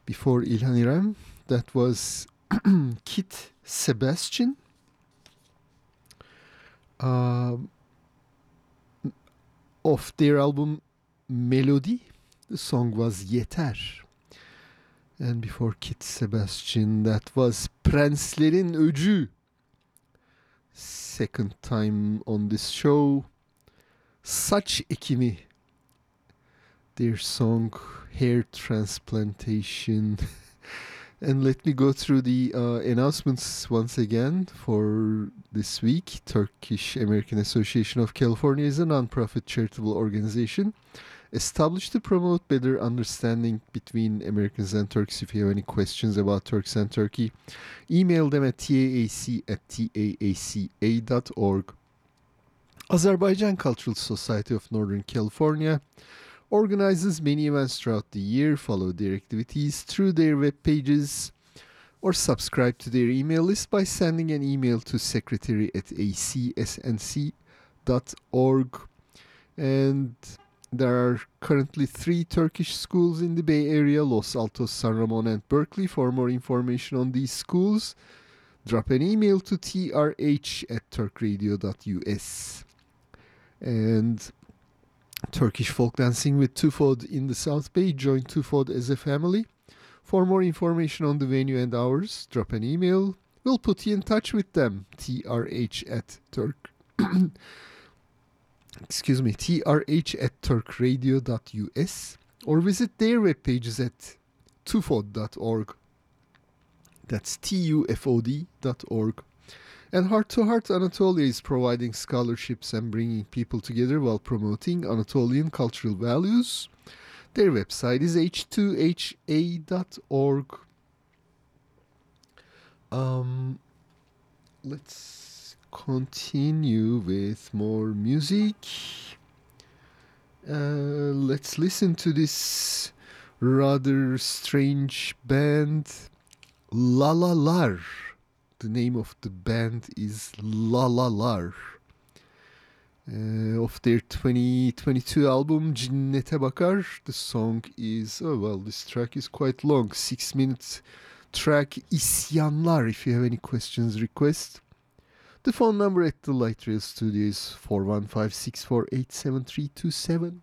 before İlhan İrem. That was Kit Sebastian. Um, of their album Melody, the song was Yeter. And before Kit Sebastian, that was Prenslerin Öcü. Second time on this show. Saç Ekimi their song Hair Transplantation. and let me go through the uh, announcements once again for this week. Turkish American Association of California is a non-profit charitable organization established to promote better understanding between Americans and Turks. If you have any questions about Turks and Turkey, email them at taac at taaca.org. Azerbaijan Cultural Society of Northern California organizes many events throughout the year. Follow their activities through their web pages or subscribe to their email list by sending an email to secretary at acsnc.org. And there are currently three Turkish schools in the Bay Area Los Altos, San Ramon, and Berkeley. For more information on these schools, drop an email to trh at turkradio.us. And Turkish folk dancing with Tufod in the South Bay. Join Tufod as a family. For more information on the venue and hours, drop an email. We'll put you in touch with them. trh at turk. excuse me, trh at turkradio.us or visit their web pages at tufod.org. That's T-U-F-O-D.org. And Heart to Heart Anatolia is providing scholarships and bringing people together while promoting Anatolian cultural values. Their website is h2ha.org. Um, let's continue with more music. Uh, let's listen to this rather strange band, La La Lar the name of the band is La La Lar. Uh, of their 2022 album Cinnete Bakar, the song is, oh well, this track is quite long, six minutes. Track İsyanlar if you have any questions request. The phone number at the light rail studio is 415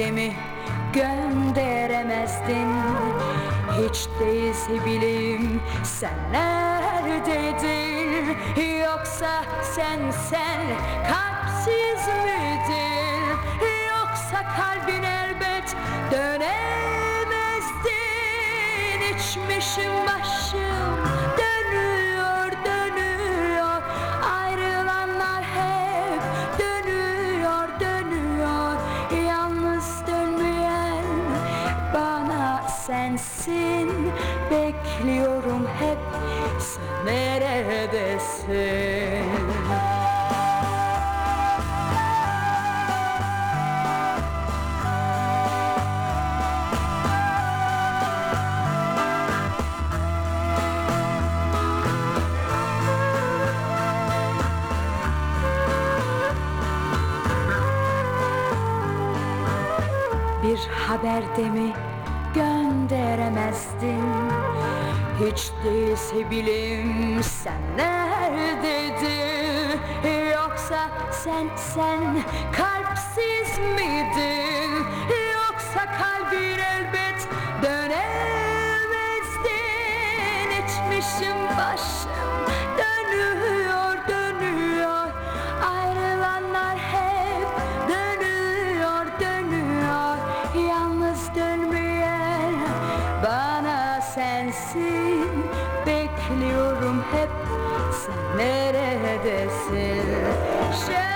haber de mi gönderemezdin. Hiç değilse bileyim sen neredeydin? Yoksa sen sen kalpsiz miydin? Yoksa kalbin elbet dönemezdin? İçmişim başım sensin Bekliyorum hep sen neredesin? Bir haber de mi gönderemezdin Hiç değilse bileyim sen neredeydin Yoksa sen sen kalpsiz miydin? Yoksa kalbin elbet dönemezdin neredesin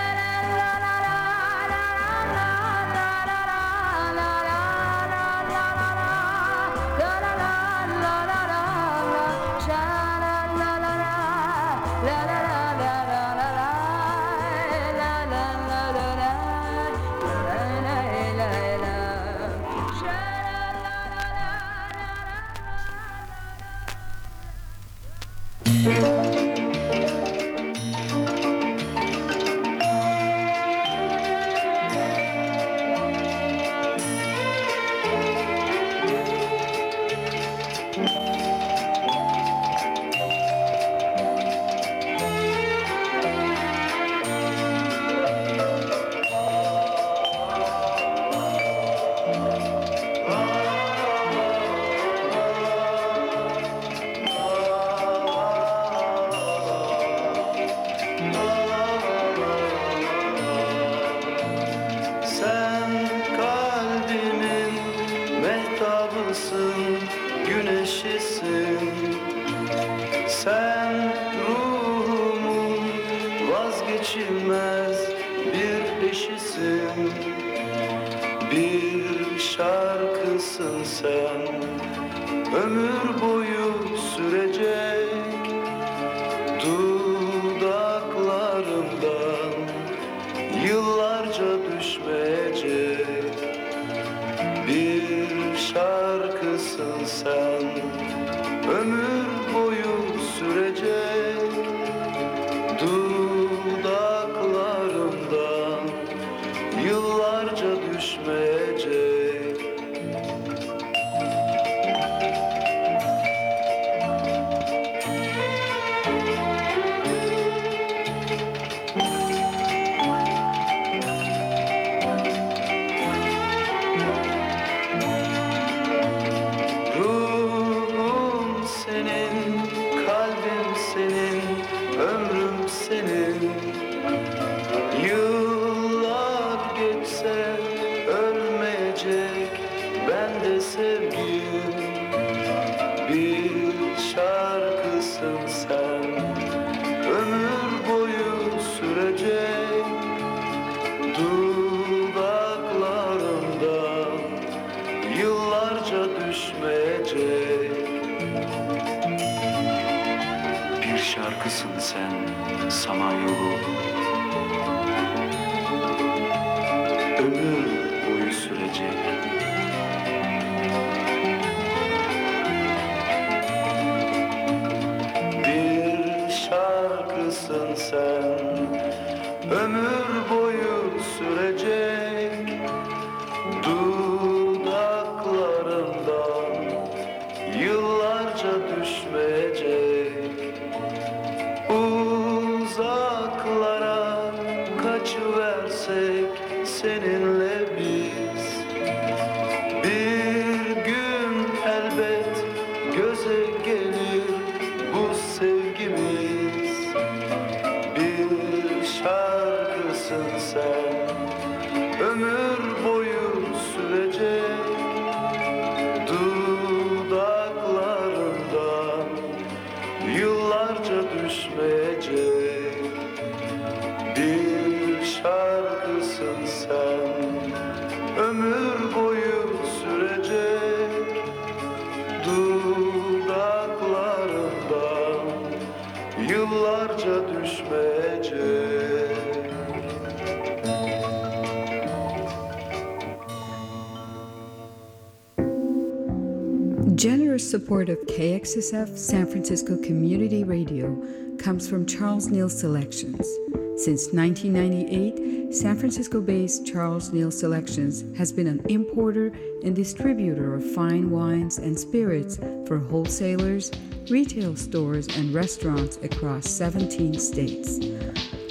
Support of KXSF San Francisco Community Radio comes from Charles Neal Selections. Since 1998, San Francisco based Charles Neal Selections has been an importer and distributor of fine wines and spirits for wholesalers, retail stores, and restaurants across 17 states.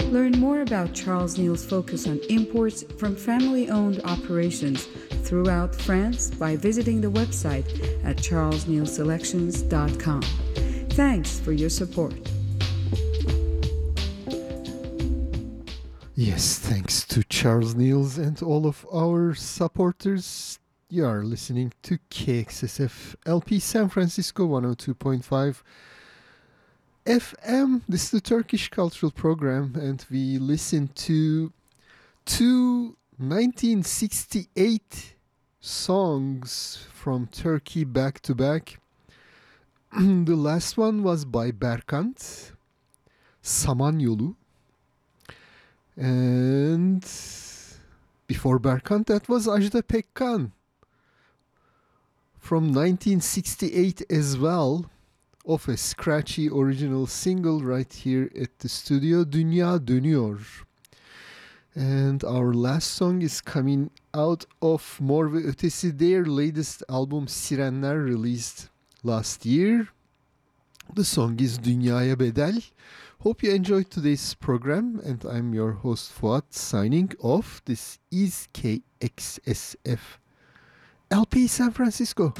Learn more about Charles Neal's focus on imports from family owned operations throughout France by visiting the website at charlesnealselections.com. Thanks for your support. Yes, thanks to Charles Neal's and all of our supporters. You are listening to KXSF LP San Francisco 102.5 FM. This is the Turkish Cultural Program, and we listen to two 1968 songs from Turkey back to back. the last one was by Berkant, Samanyolu. And before Berkant, that was Ajda Pekkan from 1968 as well, of a scratchy original single right here at the studio, Dünya Dönüyor. And our last song is coming out of Mor ve Ötesi, their latest album Sirenler released last year. The song is Dünyaya Bedel. Hope you enjoyed today's program, and I'm your host Fuat signing off. This is KXSF LP San Francisco.